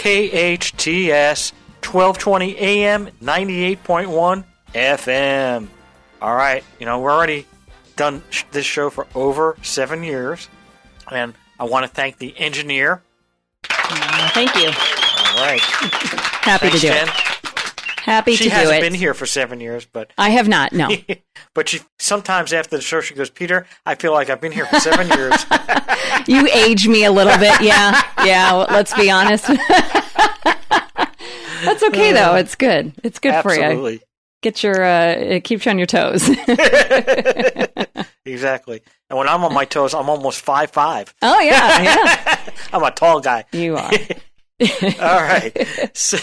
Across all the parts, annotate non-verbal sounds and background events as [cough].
KHTS 1220 AM 98.1 FM. All right, you know, we're already done sh- this show for over seven years, and I want to thank the engineer. Thank you. All right. Happy Thanks, to do Jen. it. Happy She to do hasn't it. been here for seven years, but I have not. No. [laughs] but she sometimes after the show she goes, Peter, I feel like I've been here for seven years. [laughs] you age me a little bit. Yeah. Yeah. well, let's be honest. [laughs] That's okay though. It's good. It's good for you. Absolutely. Get your uh it keeps you on your toes. exactly. And when I'm on my toes, I'm almost five five. oh yeah, yeah. I'm a tall guy. You are. All right. So,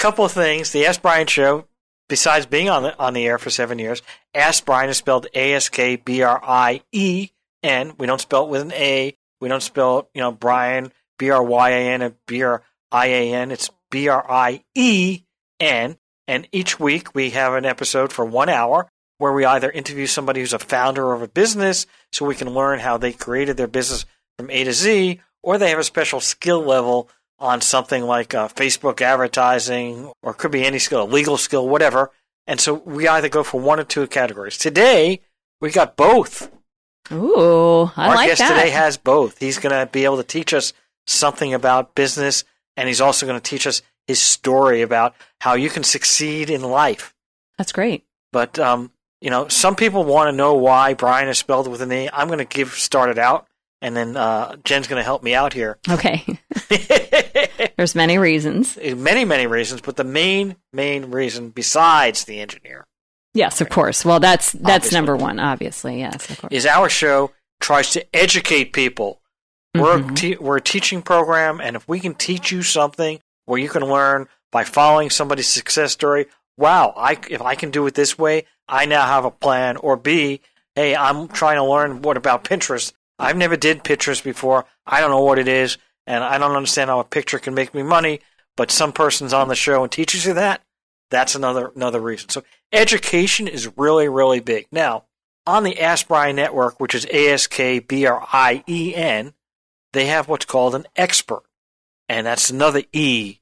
couple of things. The Ask Brien show, besides being on the on the air for seven years, Ask Brien is spelled A S K B R I E N. We don't spell it with an A. We don't spell you know Brian B R Y A N and B R I A N. It's B R I E N. And each week we have an episode for one hour where we either interview somebody who's a founder of a business so we can learn how they created their business from A to Z, or they have a special skill level on something like uh, Facebook advertising, or could be any skill, a legal skill, whatever. And so we either go for one or two categories. Today, we got both. Ooh, I Our like guest that. today has both. He's going to be able to teach us something about business, and he's also going to teach us his story about how you can succeed in life. That's great. But um, you know, some people want to know why Brien is spelled with an E. I'm going to give start it out, and then uh, Jen's going to help me out here. Okay. [laughs] [laughs] There's many reasons. many many reasons but the main main reason besides the engineer Yes, of course. Well, that's that's Obviously. number one. Obviously, yes, of course. is our show tries to educate people we're, Mhm. te- we're a teaching program and if we can teach you something where you can learn by following somebody's success story wow I, if i can do it this way i now have a plan or b hey i'm trying to learn what about pinterest i've never did pinterest before i don't know what it is and i don't understand how a picture can make me money but some person's on the show and teaches you that that's another another reason so education is really really big now on the Brien network, which is A S K B R I E N, they have what's called an expert, and that's another E.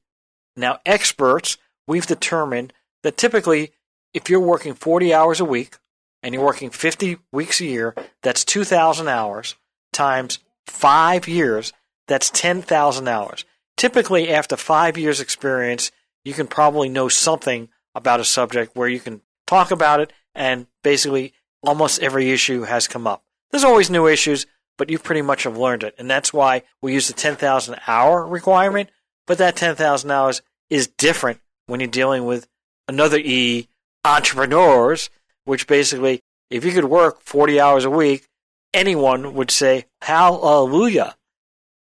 Now, experts, we've determined that typically, if you're working 40 hours a week and you're working 50 weeks a year, that's 2,000 hours times five years, that's 10,000 hours. Typically, after five years' experience, you can probably know something about a subject where you can talk about it and basically almost every issue has come up. There's always new issues, but you pretty much have learned it. And that's why we use the 10,000 hour requirement. But that 10,000 hours is different when you're dealing with another E, entrepreneurs, which basically, if you could work 40 hours a week, anyone would say, hallelujah.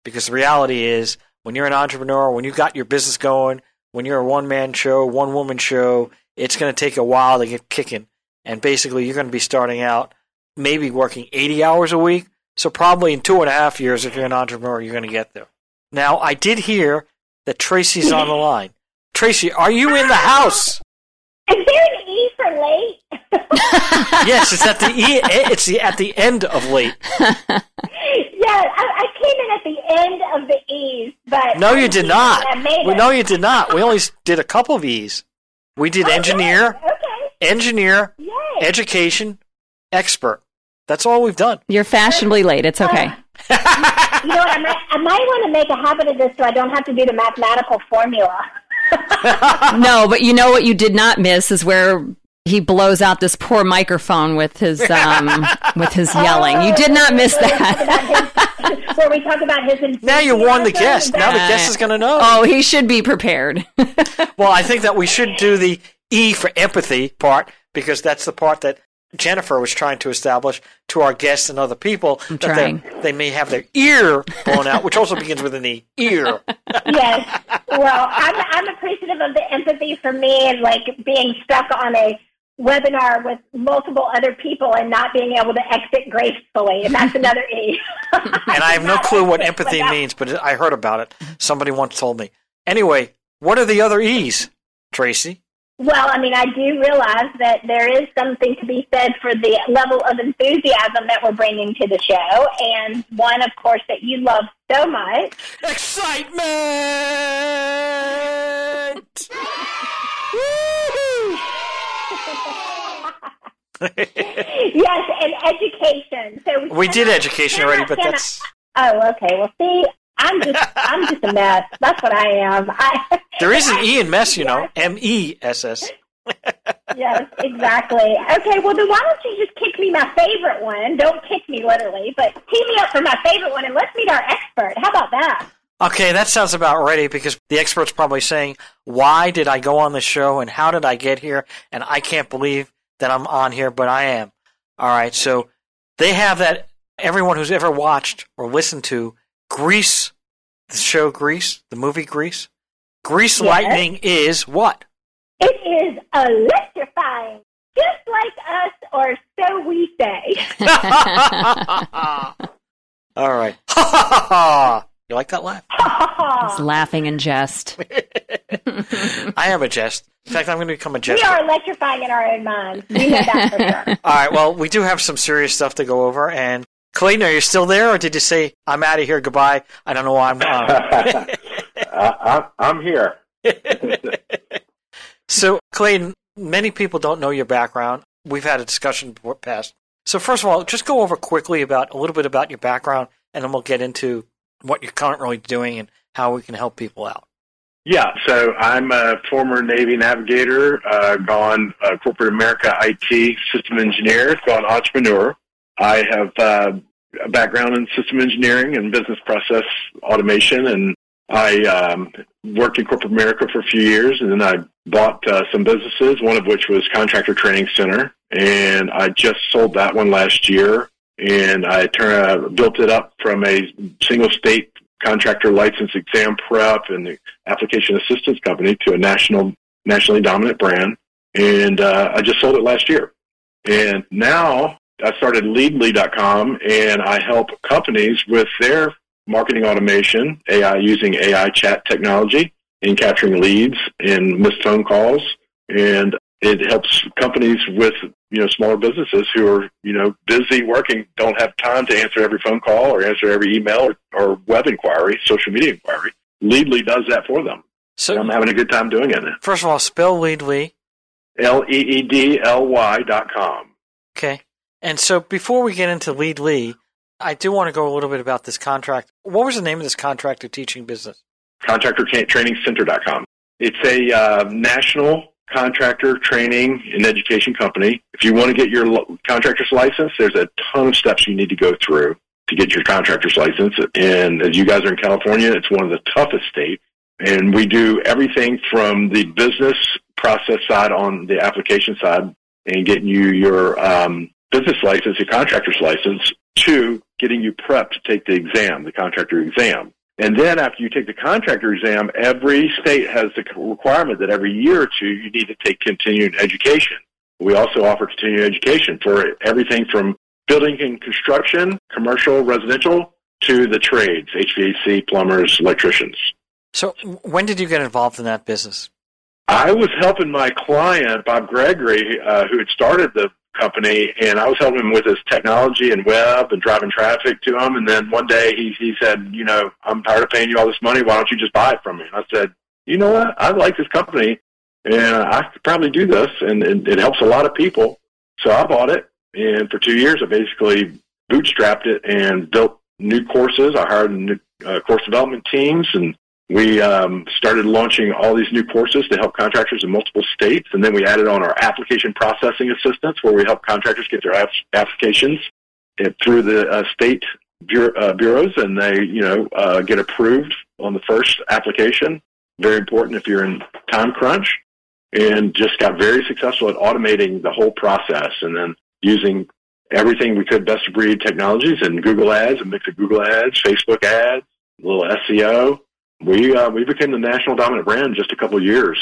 Because the reality is, when you're an entrepreneur, when you've got your business going, when you're a one man show, one woman show, it's going to take a while to get kicking. And basically, you're going to be starting out maybe working 80 hours a week. So, probably in two and a half years, if you're an entrepreneur, you're going to get there. Now, I did hear that Tracy's on the line. Tracy, are you in the house? [laughs] Is there an E for late? [laughs] Yes, it's at the e- it's the at the end of late. yeah, I, I came in at the end of the E's, but No, you did not. I made Well, no, you did not. We only did a couple of E's. We did Oh, engineer. Okay. engineer, Yay. education, expert. That's all we've done. You're fashionably late. It's okay. Uh, you know what? I might, I might want to make a habit of this so I don't have to do the mathematical formula. No, but you know what you did not miss is where he blows out this poor microphone with his um with his yelling. You did not miss that. Where we talk about his. [laughs] Now you warned the guest. Now the guest is going to know. oh, he should be prepared. Well, I think that we should do the E for empathy part because that's the part that Jennifer was trying to establish to our guests and other people I'm that trying. they, they may have their ear blown out, which also begins with an E. Ear. [laughs] yes. Well, I'm I'm appreciative of the empathy for me and like being stuck on a webinar with multiple other people and not being able to exit gracefully, and that's another E. [laughs] And I have no clue what empathy without- means, but I heard about it. Somebody once told me. Anyway, what are the other E's, Tracy? Well, I mean, I do realize that there is something to be said for the level of enthusiasm that we're bringing to the show, and one, of course, that you love so much. Excitement! [laughs] [laughs] yes, and education. So we, We did education already, but that's Oh, okay. Well, see, I'm just I'm just a mess. That's what I am. I, there is an E in mess, you know, M E S S. [laughs] yes, exactly. Okay, well then why don't you just kick me my favorite one? Don't kick me literally, but tee me up for my favorite one and let's meet our expert. How about that? Okay, that sounds about ready because the expert's probably saying, "Why did I go on the show and how did I get here?" And I can't believe that I'm on here, but I am. All right, so they have that. Everyone who's ever watched or listened to Grease, the show Grease, the movie Grease, Grease Yes. lightning is what? It is electrifying. Just like us, or so we say. [laughs] All right. [laughs] you like that laugh? He's laughing in jest. [laughs] I am a jest. In fact, I'm going to become a jest. we are electrifying in our own minds. We know that for sure. All right. Well, we do have some serious stuff to go over. And Clayton, are you still there, or did you say I'm out of here? Goodbye. I don't know why I'm. Uh, I, I'm here. [laughs] so, Clayton, many people don't know your background. We've had a discussion before past. So, first of all, just go over quickly about a little bit about your background, and then we'll get into what you're currently doing and how we can help people out. Yeah, so I'm a former Navy navigator, uh, gone uh, corporate America IT system engineer, gone entrepreneur. I have uh, a background in system engineering and business process automation, and I um, worked in corporate America for a few years, and then I bought uh, some businesses, one of which was Contractor Training Center, and I just sold that one last year, and I turn, uh, built it up from a single state contractor license exam prep and application assistance company to a national, nationally dominant brand. And uh, I just sold it last year. And now I started Leedly.com and I help companies with their marketing automation, AI using AI chat technology in capturing leads and missed phone calls. And it helps companies with you know smaller businesses who are you know busy working, don't have time to answer every phone call or answer every email or, or web inquiry, social media inquiry. Leedly does that for them. So, And I'm having a good time doing it. first of all, spell Leedly. L E E D L Y dot com. Okay. And so before we get into Leedly, I do want to go a little bit about this contract. What was the name of this contractor teaching business? Contractor Training ContractorTrainingCenter.com. It's a uh, national contractor training and education company. If you want to get your contractor's license, there's a ton of steps you need to go through to get your contractor's license. And as you guys are in California, it's one of the toughest states. And we do everything from the business process side on the application side and getting you your um, business license, your contractor's license, to getting you prepped to take the exam, the contractor exam. And then after you take the contractor exam, every state has the requirement that every year or two you need to take continuing education. We also offer continuing education for everything from building and construction, commercial, residential, to the trades, HVAC, plumbers, electricians. So when did you get involved in that business? I was helping my client, Bob Gregory, uh, who had started the company, and I was helping him with his technology and web and driving traffic to him. And then one day he, he said, you know, I'm tired of paying you all this money. Why don't you just buy it from me? And I said, you know what? I like this company, and I could probably do this, and, and it helps a lot of people. So I bought it, and for two years I basically bootstrapped it and built new courses. I hired new uh, course development teams and we um, started launching all these new courses to help contractors in multiple states, and then we added on our application processing assistance, where we help contractors get their applications uh, through the uh, state bureau, uh, bureaus, and they, you know, uh, get approved on the first application. Very important if you're in time crunch, and just got very successful at automating the whole process. And then using everything we could best of breed technologies and Google ads, a mix of Google ads, Facebook ads, a little SEO. We, uh, we became the national dominant brand just a couple of years.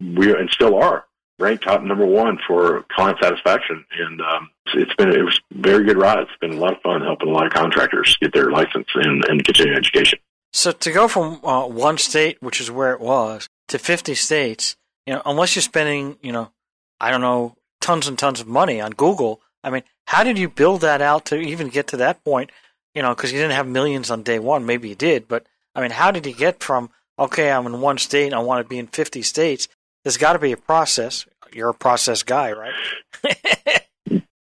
We, and still are ranked top number one for client satisfaction. And, um, it's been, it was a very good ride. It's been a lot of fun helping a lot of contractors get their license and, and continue education. So to go from uh, one state, which is where it was, to 50 states, you know, unless you're spending, you know, I don't know, tons and tons of money on Google. I mean, how did you build that out to even get to that point? You know, because you didn't have millions on day one. Maybe you did, but I mean, how did he get from okay, I'm in one state, and I want to be in 50 states? There's got to be a process. You're a process guy, right?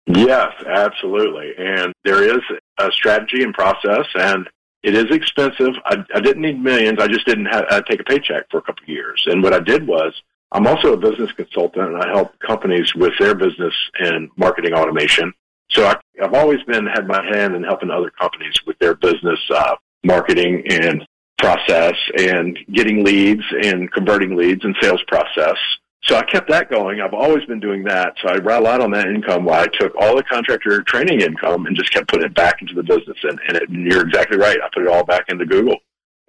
yes, absolutely. And there is a strategy and process, and it is expensive. I, I didn't need millions. I just didn't have, uh, take a paycheck for a couple of years. And what I did was I'm also a business consultant, and I help companies with their business and marketing automation. So I, have always been had my hand in helping other companies with their business uh, marketing and process, and getting leads and converting leads and sales process. So I kept that going. I've always been doing that. So I relied on that income while I took all the contractor training income and just kept putting it back into the business. And, and, it, and you're exactly right. I put it all back into Google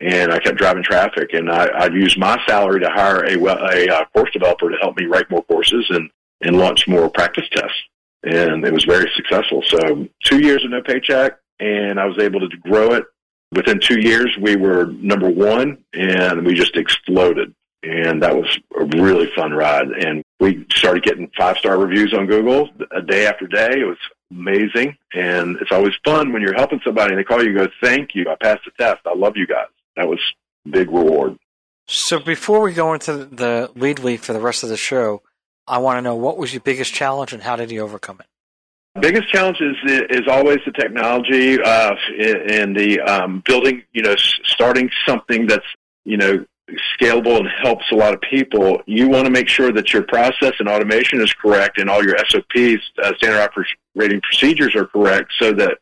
and I kept driving traffic. And I, I'd use my salary to hire a, a, a course developer to help me write more courses and, and launch more practice tests. And it was very successful. So two years of no paycheck, and I was able to grow it. Within two years, we were number one, and we just exploded. And that was a really fun ride. And we started getting five star reviews on Google a day after day. It was amazing. And it's always fun when you're helping somebody and they call you and go, Thank you. I passed the test. I love you guys that was big reward. So before we go into the Leedly for the rest of the show, I want to know what was your biggest challenge and how did you overcome it? Biggest challenge is is always the technology uh, and the um, building. You know, starting something that's you know scalable and helps a lot of people. You want to make sure that your process and automation is correct, and all your SOPs, uh, standard operating procedures, are correct, so that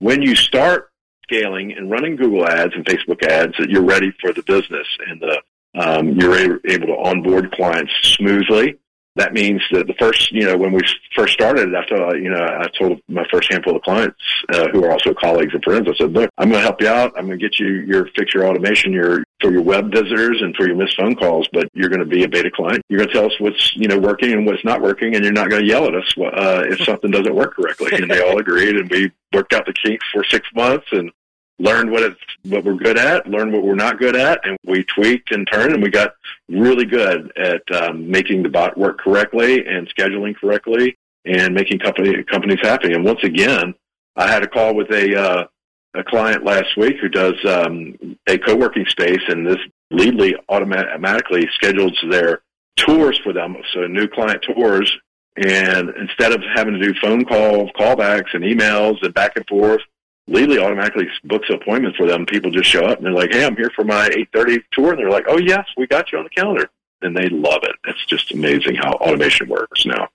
when you start scaling and running Google ads and Facebook ads that you're ready for the business and the, um, you're able to onboard clients smoothly. That means that the first, you know, when we first started, I told, you know, I told my first handful of clients uh, who are also colleagues and friends, I said, look, I'm going to help you out. I'm going to get you your fix your automation, your for your web visitors and for your missed phone calls, but you're going to be a beta client. You're going to tell us what's you know working and what's not working, and you're not going to yell at us uh, if something doesn't work correctly. And they all agreed, and we worked out the kinks for six months, and learned what it's what we're good at, learned what we're not good at, and we tweaked and turned, and we got really good at um, making the bot work correctly and scheduling correctly and making company companies happy. And once again, I had a call with a uh, a client last week who does um, a co-working space, and this Leedly automatically schedules their tours for them. So new client tours. And instead of having to do phone calls, callbacks, and emails and back and forth, Leedly automatically books an appointment for them. People just show up and they're like, "Hey, I'm here for my 8:30 tour," and they're like, "Oh yes, we got you on the calendar," and they love it. It's just amazing how automation works now.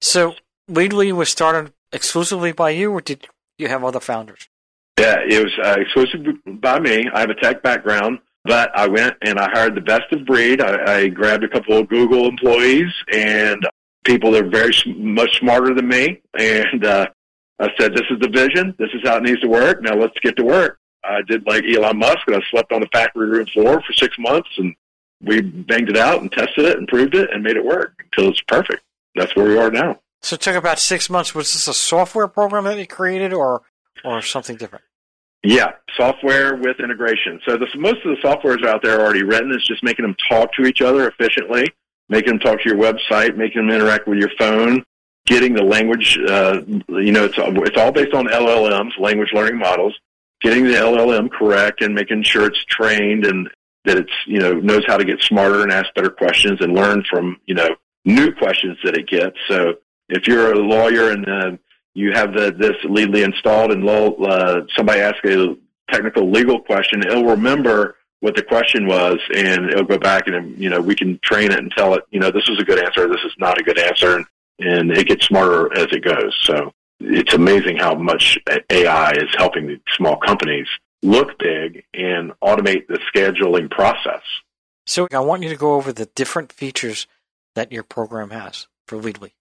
So, Leedly was started exclusively by you, or did you have other founders? Yeah, it was uh, exclusive by me. I have a tech background, but I went and I hired the best of breed. I, I grabbed a couple of Google employees and people that are very much smarter than me, and uh, I said, this is the vision. This is how it needs to work. Now let's get to work. I did like Elon Musk and I slept on the factory room floor for six months and we banged it out and tested it and proved it and made it work until it's perfect. That's where we are now. So it took about six months. Was this a software program that you created or, or something different? Yeah, software with integration. So this, most of the softwares out there are already written. It's just making them talk to each other efficiently, making them talk to your website, making them interact with your phone, getting the language, uh, you know, it's, it's all based on LLMs, language learning models, getting the LLM correct and making sure it's trained and that it's, you know, knows how to get smarter and ask better questions and learn from, you know, new questions that it gets. So if you're a lawyer and uh, you have the, this legally installed and uh, somebody asks a technical legal question, it'll remember what the question was and it'll go back and, you know, we can train it and tell it, you know, this is a good answer, this is not a good answer. And and it gets smarter as it goes. So it's amazing how much AI is helping the small companies look big and automate the scheduling process. So I want you to go over the different features that your program has for Leedly.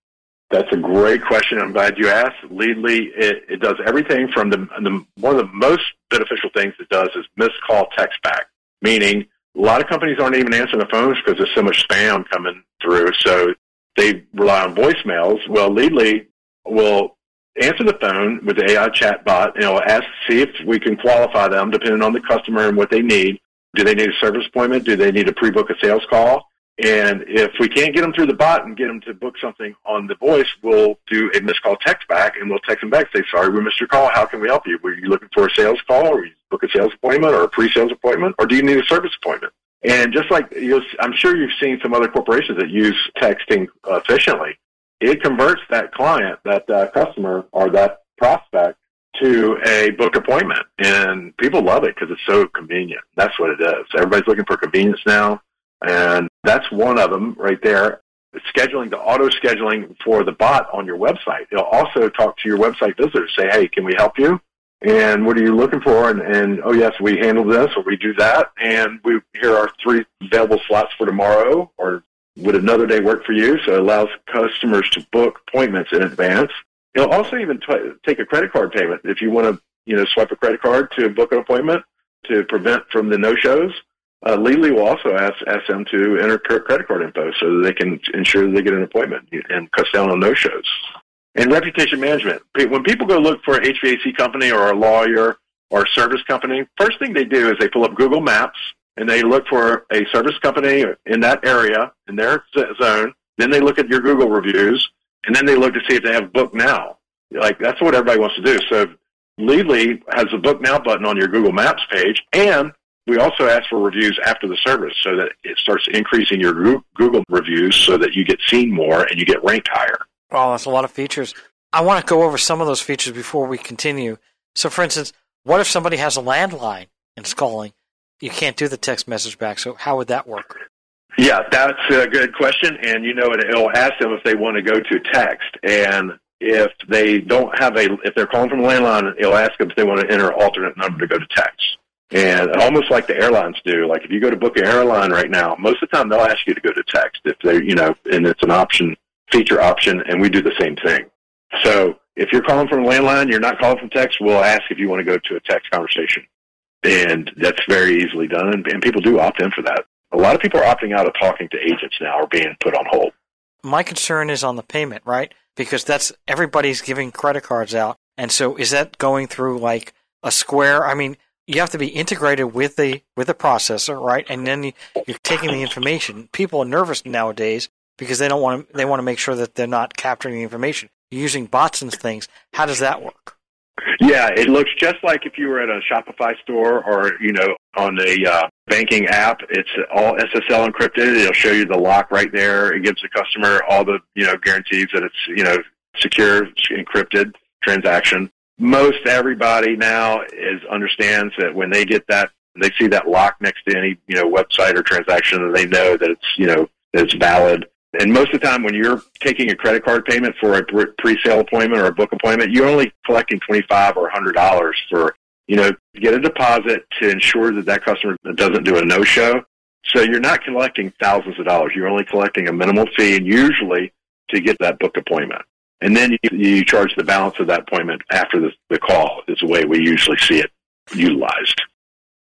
That's a great question. I'm glad you asked. Leedly, it, it does everything from the, the one of the most beneficial things it does is missed call text back, meaning a lot of companies aren't even answering the phones because there's so much spam coming through. So they rely on voicemails. Well, Leedly will answer the phone with the AI chat bot and it'll ask, see if we can qualify them depending on the customer and what they need. Do they need a service appointment? Do they need to pre-book a sales call? And if we can't get them through the bot and get them to book something on the voice, we'll do a missed call text back and we'll text them back say, sorry, we missed your call. How can we help you? Were you looking for a sales call or you book a sales appointment or a pre-sales appointment or do you need a service appointment? And just like you'll, I'm sure you've seen some other corporations that use texting efficiently, it converts that client, that uh, customer or that prospect to a book appointment. And people love it because it's so convenient. That's what it is. Everybody's looking for convenience now. And that's one of them right there. Scheduling, the auto scheduling for the bot on your website. It'll also talk to your website visitors, say, hey, can we help you? And what are you looking for? And, and oh, yes, we handle this or we do that. And we here are three available slots for tomorrow or would another day work for you? So it allows customers to book appointments in advance. It'll also even t- take a credit card payment if you want to, you know, swipe a credit card to book an appointment to prevent from the no-shows. Uh, Leedly will also ask, ask them to enter credit card info so that they can ensure they get an appointment and cuts down on no-shows. And reputation management. When people go look for an HVAC company or a lawyer or a service company, first thing they do is they pull up Google Maps and they look for a service company in that area, in their zone. Then they look at your Google reviews, and then they look to see if they have Book Now. Like, that's what everybody wants to do. So Leedly has a Book Now button on your Google Maps page, and we also ask for reviews after the service so that it starts increasing your Google reviews so that you get seen more and you get ranked higher. Oh, that's a lot of features. I want to go over some of those features before we continue. So, for instance, what if somebody has a landline and is calling? You can't do the text message back. So, how would that work? Yeah, that's a good question. And you know, it'll ask them if they want to go to text. And if they don't have a, if they're calling from a landline, it'll ask them if they want to enter an alternate number to go to text. And almost like the airlines do, like if you go to book an airline right now, most of the time they'll ask you to go to text if they're, you know, and it's an option, feature option, and we do the same thing. So if you're calling from a landline, you're not calling from text, we'll ask if you want to go to a text conversation. And that's very easily done, and, and people do opt in for that. A lot of people are opting out of talking to agents now or being put on hold. My concern is on the payment, right? Because that's everybody's giving credit cards out. And so is that going through like a Square? I mean, you have to be integrated with the with the processor, right? And then you, you're taking the information. People are nervous nowadays because they don't want to. They want to make sure that they're not capturing the information. You're using bots and things. How does that work? Yeah, it looks just like if you were at a Shopify store or you know on a uh, banking app. It's all SSL encrypted. It'll show you the lock right there. It gives the customer all the you know guarantees that it's you know secure, encrypted transaction most everybody now is understands that when they get that, they see that lock next to any you know website or transaction, and they know that it's you know it's valid. And most of the time, when you're taking a credit card payment for a pre-sale appointment or a book appointment, you're only collecting twenty-five or hundred dollars for you know to get a deposit to ensure that that customer doesn't do a no-show. So you're not collecting thousands of dollars. You're only collecting a minimal fee, and usually to get that book appointment. And then you, you charge the balance of that appointment after the, the call is the way we usually see it utilized.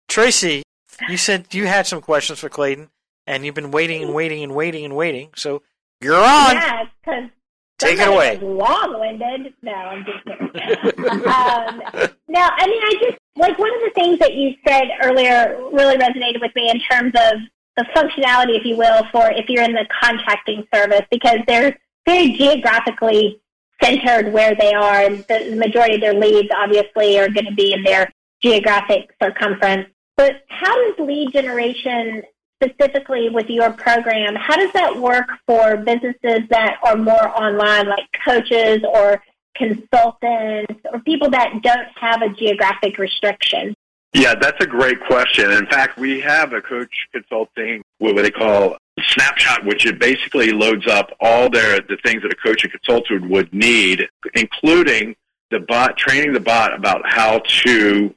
Tracy, you said you had some questions for Clayton, and you've been waiting and waiting and waiting and waiting. So you're on. Yeah, because take it away. Long-winded. No, I'm just kidding. [laughs] um, no, I mean, I just like one of the things that you said earlier really resonated with me in terms of the functionality, if you will, for if you're in the contracting service, because they're very geographically centered where they are. And the majority of their leads, obviously, are going to be in their geographic circumference. But how does lead generation, specifically with your program, how does that work for businesses that are more online, like coaches or consultants or people that don't have a geographic restriction? Yeah, that's a great question. In fact, we have a coach consulting, what would they call snapshot, which it basically loads up all their the things that a coach and consultant would need, including the bot training the bot about how to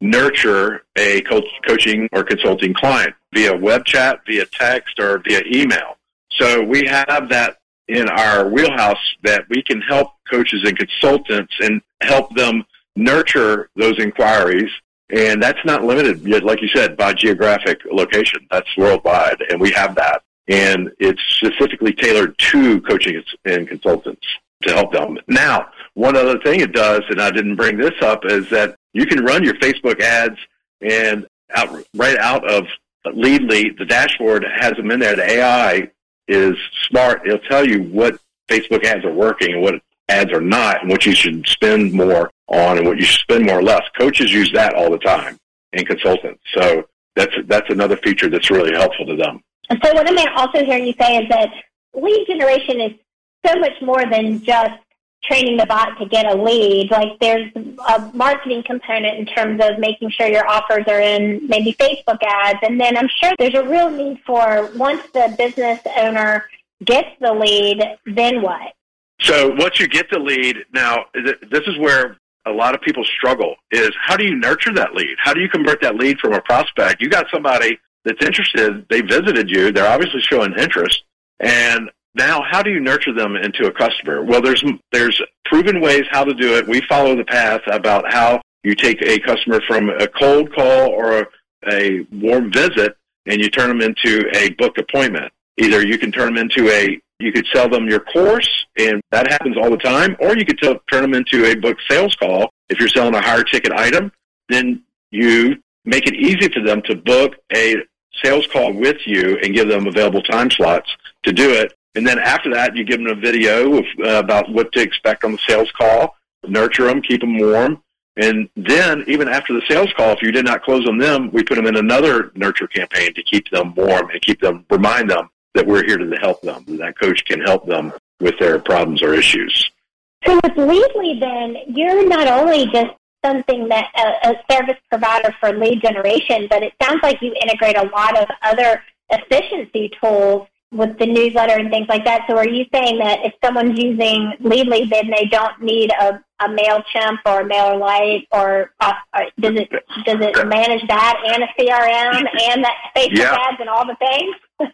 nurture a coach, coaching or consulting client via web chat, via text, or via email. So we have that in our wheelhouse that we can help coaches and consultants and help them nurture those inquiries. And that's not limited, like you said, by geographic location. That's worldwide, and we have that. And it's specifically tailored to coaching and consultants to help them. Now, one other thing it does, and I didn't bring this up, is that you can run your Facebook ads and out, right out of But leedly, the dashboard has them in there. The AI is smart. It'll tell you what Facebook ads are working and what ads are not, and what you should spend more on and what you should spend more or less. Coaches use that all the time, and consultants. So that's that's another feature that's really helpful to them. So, what I'm also hear you say is that lead generation is so much more than just training the bot to get a lead. Like there's a marketing component in terms of making sure your offers are in maybe Facebook ads. And then I'm sure there's a real need for once the business owner gets the lead, then what? So once you get the lead, now this is where a lot of people struggle is how do you nurture that lead? How do you convert that lead from a prospect? You got somebody that's interested, they visited you, they're obviously showing interest, and now, how do you nurture them into a customer? Well, there's there's proven ways how to do it. We follow the path about how you take a customer from a cold call or a, a warm visit and you turn them into a booked appointment. Either you can turn them into a you could sell them your course, and that happens all the time, or you could t- turn them into a booked sales call. If you're selling a higher ticket item, then you make it easy for them to book a sales call with you and give them available time slots to do it and then after that, you give them a video of, uh, about what to expect on the sales call, nurture them, keep them warm. And then, even after the sales call, if you did not close on them, we put them in another nurture campaign to keep them warm and keep them, remind them that we're here to help them, that coach can help them with their problems or issues. So with Leedly, then, you're not only just something that a, a service provider for lead generation, but it sounds like you integrate a lot of other efficiency tools with the newsletter and things like that. So are you saying that if someone's using Leedly, then they don't need a, a MailChimp or a MailerLite or, uh, or does it does it manage that and a CRM and that Facebook yeah. ads and all the things?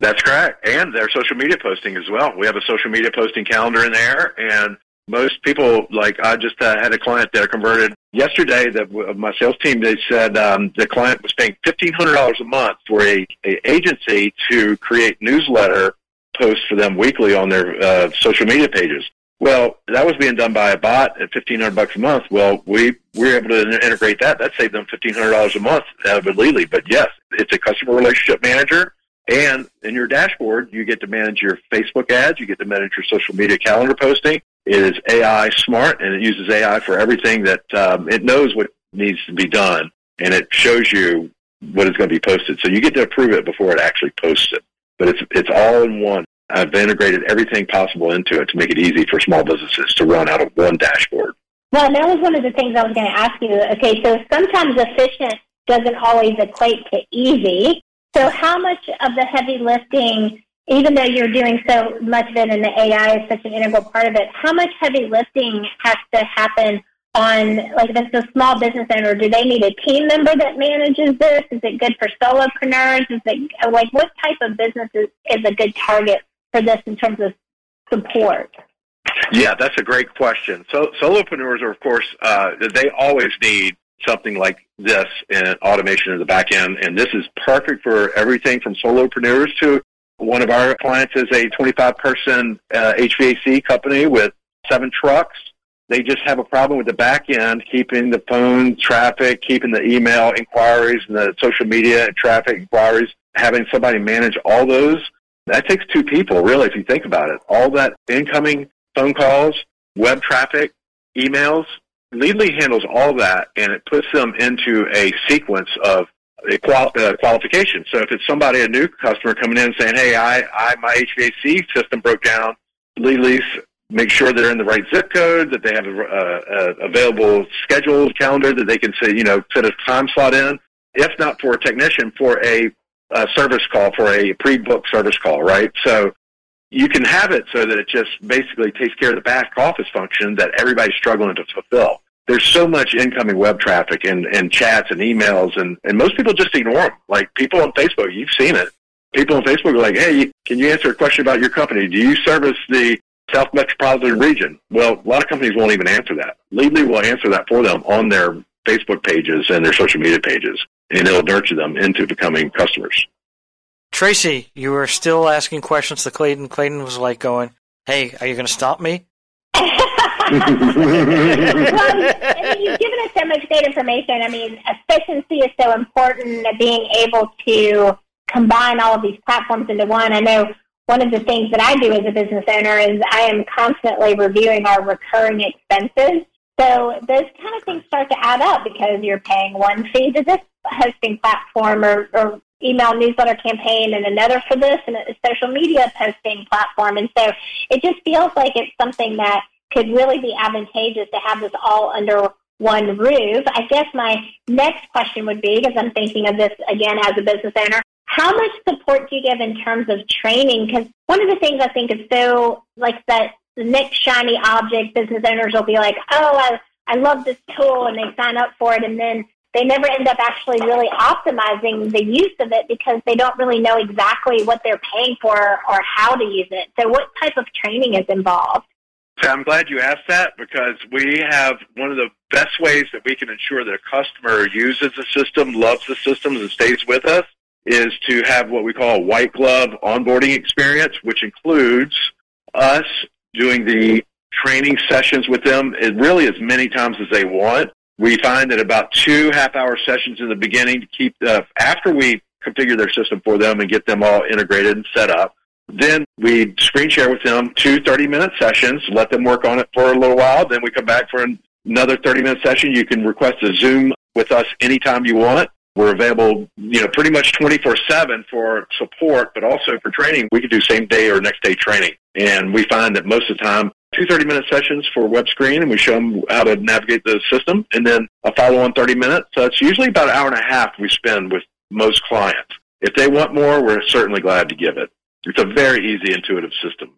That's correct. And their social media posting as well. We have a social media posting calendar in there and most people like I just uh, had a client that converted yesterday that my sales team they said um, the client was paying fifteen hundred dollars a month for a, a agency to create newsletter posts for them weekly on their uh, social media pages. Well, that was being done by a bot at fifteen hundred bucks a month. Well, we we were able to integrate that. That saved them fifteen hundred dollars a month uh, with Leedly. But yes, it's a customer relationship manager. And in your dashboard, you get to manage your Facebook ads, you get to manage your social media calendar posting, it is AI smart and it uses AI for everything that um, it knows what needs to be done and it shows you what is going to be posted. So you get to approve it before it actually posts it. But it's it's all in one. I've integrated everything possible into it to make it easy for small businesses to run out of one dashboard. Well, that was one of the things I was going to ask you. Okay, so sometimes efficient doesn't always equate to easy. So how much of the heavy lifting even though you're doing so much of it and the AI is such an integral part of it, how much heavy lifting has to happen on, like, if it's a small business owner, do they need a team member that manages this? Is it good for solopreneurs? Is it, like, what type of business is, is a good target for this in terms of support? Yeah, that's a great question. So solopreneurs are, of course, uh, they always need something like this in automation in the back end, and this is perfect for everything from solopreneurs to one of our clients is a 25 person uh, HVAC company with seven trucks. They just have a problem with the back end, keeping the phone traffic, keeping the email inquiries and the social media traffic inquiries, having somebody manage all those. That takes two people, really, if you think about it. All that incoming phone calls, web traffic, emails. Leedly handles all that and it puts them into a sequence of qual- uh, qualification. So if it's somebody, a new customer coming in saying, "Hey, I, I my HVAC system broke down," Leedly's make sure they're in the right zip code, that they have a, a, a available schedule calendar that they can say, you know, fit a time slot in. If not for a technician, for a, a service call, for a pre-booked service call, right? So you can have it so that it just basically takes care of the back office function that everybody's struggling to fulfill there's so much incoming web traffic and, and chats and emails and, and most people just ignore them. Like people on Facebook, you've seen it. people on Facebook are like, hey, can you answer a question about your company? Do you service the South Metropolitan region? Well, a lot of companies won't even answer that. Leedly will answer that for them on their Facebook pages and their social media pages, and it'll nurture them into becoming customers. Tracy, you were still asking questions to Clayton. Clayton was like going, hey, are you going to stop me? Well, [laughs] I mean, you've given us so much great information. I mean, efficiency is so important. Being able to combine all of these platforms into one. I know one of the things that I do as a business owner is I am constantly reviewing our recurring expenses. So those kind of things start to add up because you're paying one fee to this hosting platform or, or email newsletter campaign and another for this and a social media posting platform. And so it just feels like it's something that could really be advantageous to have this all under one roof. I guess my next question would be, because I'm thinking of this again as a business owner, how much support do you give in terms of training? Because one of the things I think is so like that the next shiny object, business owners will be like, oh, I, I love this tool, and they sign up for it, and then they never end up actually really optimizing the use of it because they don't really know exactly what they're paying for or how to use it. So, what type of training is involved? So I'm glad you asked that because we have one of the best ways that we can ensure that a customer uses the system, loves the system, and stays with us is to have what we call a white glove onboarding experience, which includes us doing the training sessions with them really as many times as they want. We find that about two half hour sessions in the beginning to keep the, after we configure their system for them and get them all integrated and set up. Then we screen share with them two 30 minute sessions, let them work on it for a little while. Then we come back for another 30 minute session. You can request a Zoom with us anytime you want. We're available, you know, pretty much 24-7 for support, but also for training. We can do same day or next day training. And we find that most of the time, two 30-minute sessions for web screen, and we show them how to navigate the system, and then a follow-on 30 minutes. So it's usually about an hour and a half we spend with most clients. If they want more, we're certainly glad to give it. It's a very easy, intuitive system.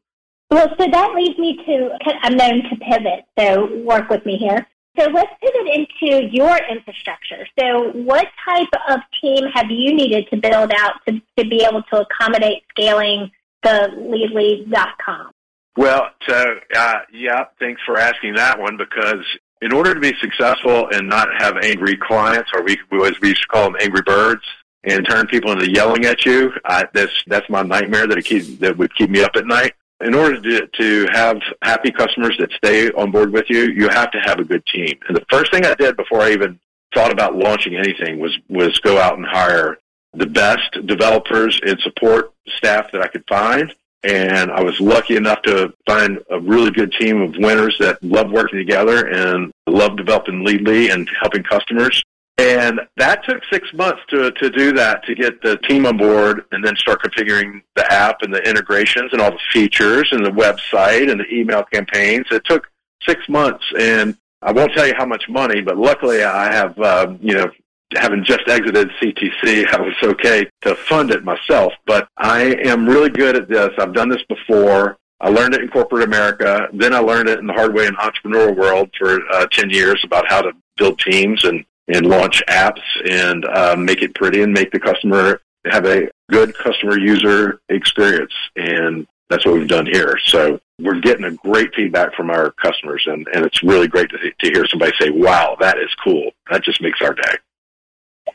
Well, so that leads me to, I'm known to pivot, so work with me here. So let's pivot into your infrastructure. So what type of team have you needed to build out to, to be able to accommodate scaling the leedly.com? Well, so uh, yeah, thanks for asking that one because in order to be successful and not have angry clients, or we, as we used to call them, angry birds, and turn people into yelling at you, I, that's that's my nightmare that it keep, that would keep me up at night in order to, to have happy customers that stay on board with you, you have to have a good team. And the first thing I did before I even thought about launching anything was, was go out and hire the best developers and support staff that I could find. And I was lucky enough to find a really good team of winners that love working together and love developing Leedly and helping customers. And that took six months to, to do that, to get the team on board and then start configuring the app and the integrations and all the features and the website and the email campaigns. It took six months and I won't tell you how much money, but luckily I have, uh, you know, having just exited CTC, [laughs] I was okay to fund it myself. But I am really good at this. I've done this before. I learned it in corporate America. Then I learned it in the hard way in entrepreneurial world for uh, 10 years about how to build teams and and launch apps and uh, make it pretty and make the customer have a good customer user experience. And that's what we've done here. So we're getting a great feedback from our customers, and, and it's really great to, to hear somebody say, "Wow, that is cool." That just makes our day.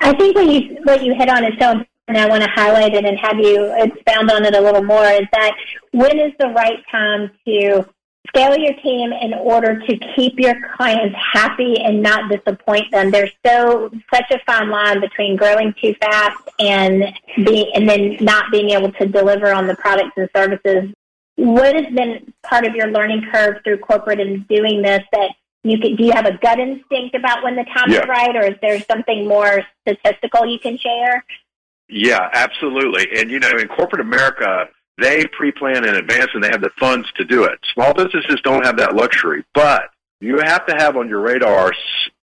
I think what you what you hit on is so important. I want to highlight it and have you expound on it a little more. Is that when is the right time to scale your team in order to keep your clients happy and not disappoint them. There's so such a fine line between growing too fast and being and then not being able to deliver on the products and services. What has been part of your learning curve through corporate and doing this that you can, do you have a gut instinct about when the time yeah. is right or is there something more statistical you can share? Yeah, absolutely. And you know, in corporate America, they pre-plan in advance and they have the funds to do it. Small businesses don't have that luxury, but you have to have on your radar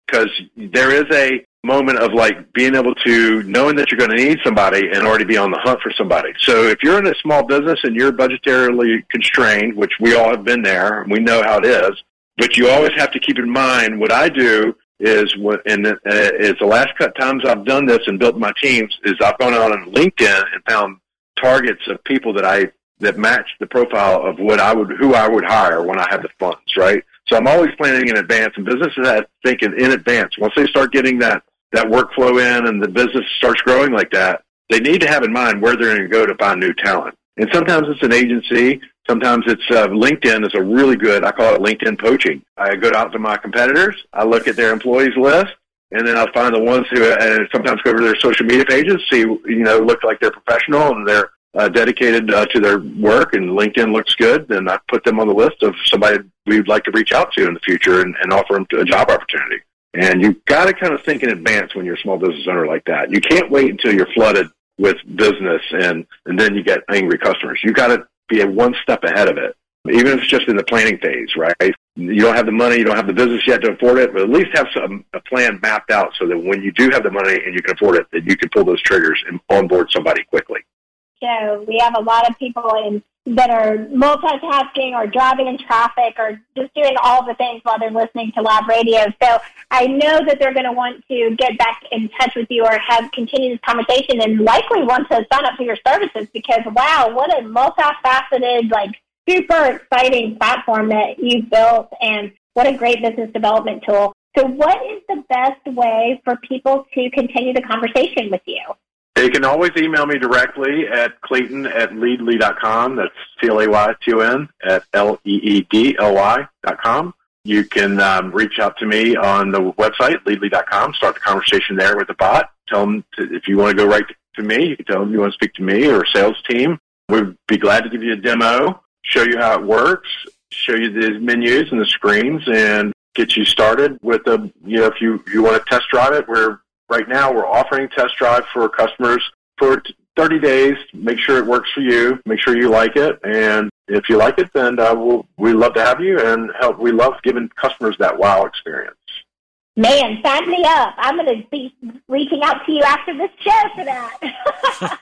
because there is a moment of like being able to knowing that you're going to need somebody and already be on the hunt for somebody. So if you're in a small business and you're budgetarily constrained, which we all have been there, and we know how it is, but you always have to keep in mind what I do is what and uh, it's the last cut times I've done this and built my teams is I've gone out on LinkedIn and found targets of people that I that match the profile of what I would who I would hire when I have the funds, right? So I'm always planning in advance, and businesses that thinking in advance. Once they start getting that that workflow in, and the business starts growing like that, they need to have in mind where they're going to go to find new talent. And sometimes it's an agency. Sometimes it's uh, LinkedIn is a really good. I call it LinkedIn poaching. I go out to my competitors. I look at their employees list, and then I'll find the ones who, and sometimes go to their social media pages, see you know look like they're professional and they're uh, dedicated uh, to their work, and LinkedIn looks good. Then I put them on the list of somebody we'd like to reach out to in the future and, and offer them a job opportunity. And you've got to kind of think in advance when you're a small business owner like that. You can't wait until you're flooded with business and, and then you get angry customers. You've got to be one step ahead of it, even if it's just in the planning phase, right? You don't have the money, you don't have the business yet to afford it, but at least have some, a plan mapped out so that when you do have the money and you can afford it, that you can pull those triggers and onboard somebody quickly. So we have a lot of people in that are multitasking or driving in traffic or just doing all the things while they're listening to live radio. So I know that they're going to want to get back in touch with you or have continue this conversation and likely want to sign up for your services because wow, what a multifaceted, like super exciting platform that you've built and what a great business development tool. So what is the best way for people to continue the conversation with you? They can always email me directly at clayton at leedly.com. That's C-L-A-Y-T-O-N at L-E-E-D-L-Y dot com. You can um, reach out to me on the website, leedly.com. Start the conversation there with the bot. Tell them to, if you want to go right to me, you can tell them you want to speak to me or sales team. We'd be glad to give you a demo, show you how it works, show you the menus and the screens, and get you started with a, you know, if you, you want to test drive it, we're right now we're offering test drive for customers for 30 days. Make sure it works for you. Make sure you like it. And if you like it, then uh, we'll, we love to have you and help. We love giving customers that wow experience. Man, sign me up. I'm going to be reaching out to you after this show for that.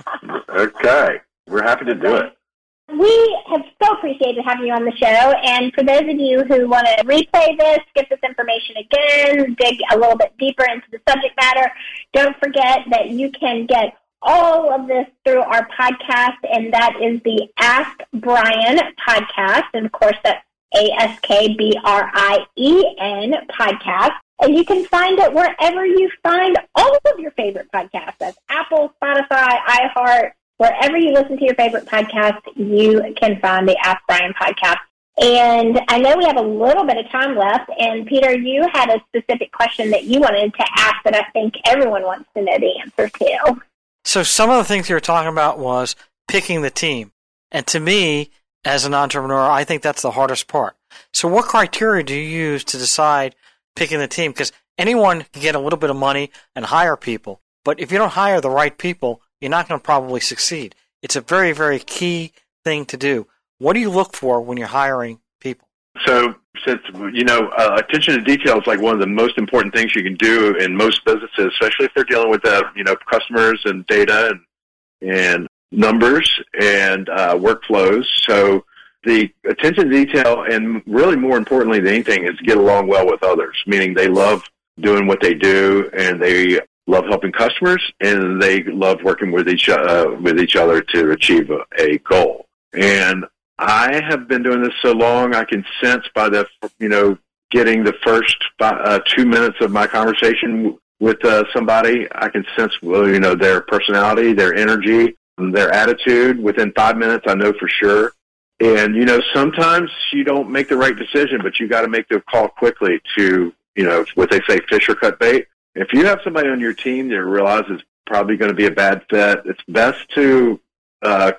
[laughs] okay. We're happy to do it. We have so appreciated having you on the show. And for those of you who want to replay this, get this information again, dig a little bit deeper into the subject matter, don't forget that you can get all of this through our podcast, and that is the Ask Brien podcast. And of course, that's A S K B R I E N podcast. And you can find it wherever you find all of your favorite podcasts. That's Apple, Spotify, iHeart, wherever you listen to your favorite podcast, you can find the Ask Brien podcast. And I know we have a little bit of time left. And Peter, you had a specific question that you wanted to ask that I think everyone wants to know the answer to. So some of the things you were talking about was picking the team. And to me, as an entrepreneur, I think that's the hardest part. So what criteria do you use to decide picking the team? Because anyone can get a little bit of money and hire people. But if you don't hire the right people, you're not going to probably succeed. It's a very, very key thing to do. What do you look for when you're hiring people? So, since you know, uh, attention to detail is like one of the most important things you can do in most businesses, especially if they're dealing with uh, you know customers and data and and numbers and uh, workflows. So, the attention to detail, and really more importantly than anything, is get along well with others. Meaning they love doing what they do and they love helping customers and they love working with each uh, with each other to achieve a, a goal. And I have been doing this so long, I can sense by the you know getting the first uh, two minutes of my conversation with uh, somebody, I can sense well you know their personality, their energy, their attitude. Within five minutes, I know for sure. And you know sometimes you don't make the right decision, but you got to make the call quickly to you know what they say, fish or cut bait if you have somebody on your team that realizes it's probably going to be a bad fit, it's best to uh,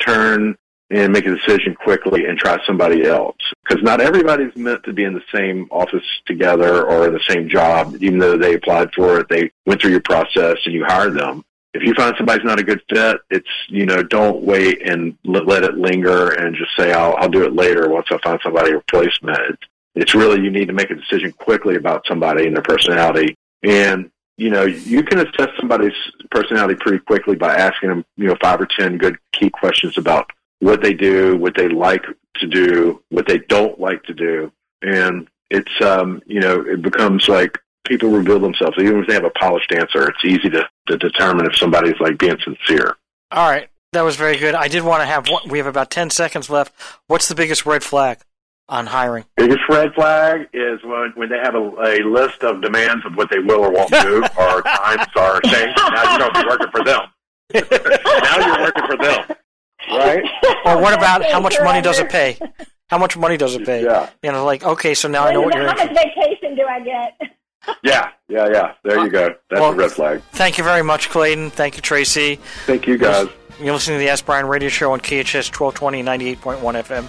turn and make a decision quickly and try somebody else. Because not everybody's meant to be in the same office together or the same job, even though they applied for it, they went through your process and you hired them. If you find somebody's not a good fit, it's, you know, don't wait and let it linger and just say, I'll, I'll do it later once I find somebody replacement. It's really, you need to make a decision quickly about somebody and their personality and, you know, you can assess somebody's personality pretty quickly by asking them, you know, five or 10 good key questions about what they do, what they like to do, what they don't like to do. And it's, um, you know, it becomes like people reveal themselves. Even if they have a polished answer, it's easy to, to determine if somebody's like being sincere. All right. That was very good. I did want to have one, we have about 10 seconds left. What's the biggest red flag on hiring? Biggest red flag is when, when they have a, a list of demands of what they will or won't do, [laughs] or times are saying, now you don't be working for them. [laughs] now you're working for them. Right? Or what about how much money does it pay? How much money does it pay? Yeah. You know, like, okay, so now I know what you're How much vacation do I get? Yeah, yeah, yeah. There you go. That's Well- a red flag. Thank you very much, Clayton. Thank you, Tracy. Thank you, guys. You're listening to the Ask Brien radio show on KHS 1220 98.1 FM.